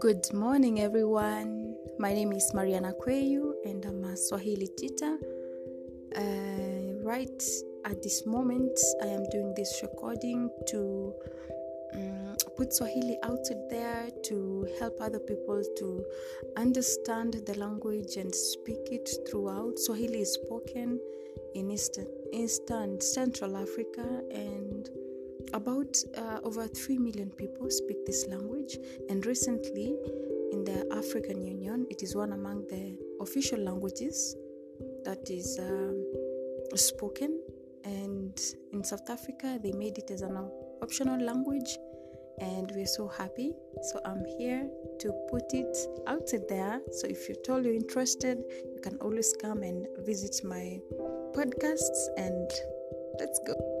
Good morning, everyone. My name is Mariana Kweyu, and I'm a Swahili teacher. Uh, right at this moment, I am doing this recording to um, put Swahili out there to help other people to understand the language and speak it throughout. Swahili is spoken in Eastern, Eastern Central Africa and about uh, over 3 million people speak this language, and recently, in the African Union, it is one among the official languages that is um, spoken. And in South Africa, they made it as an optional language, and we're so happy. So, I'm here to put it out there. So, if you're totally interested, you can always come and visit my podcasts, and let's go.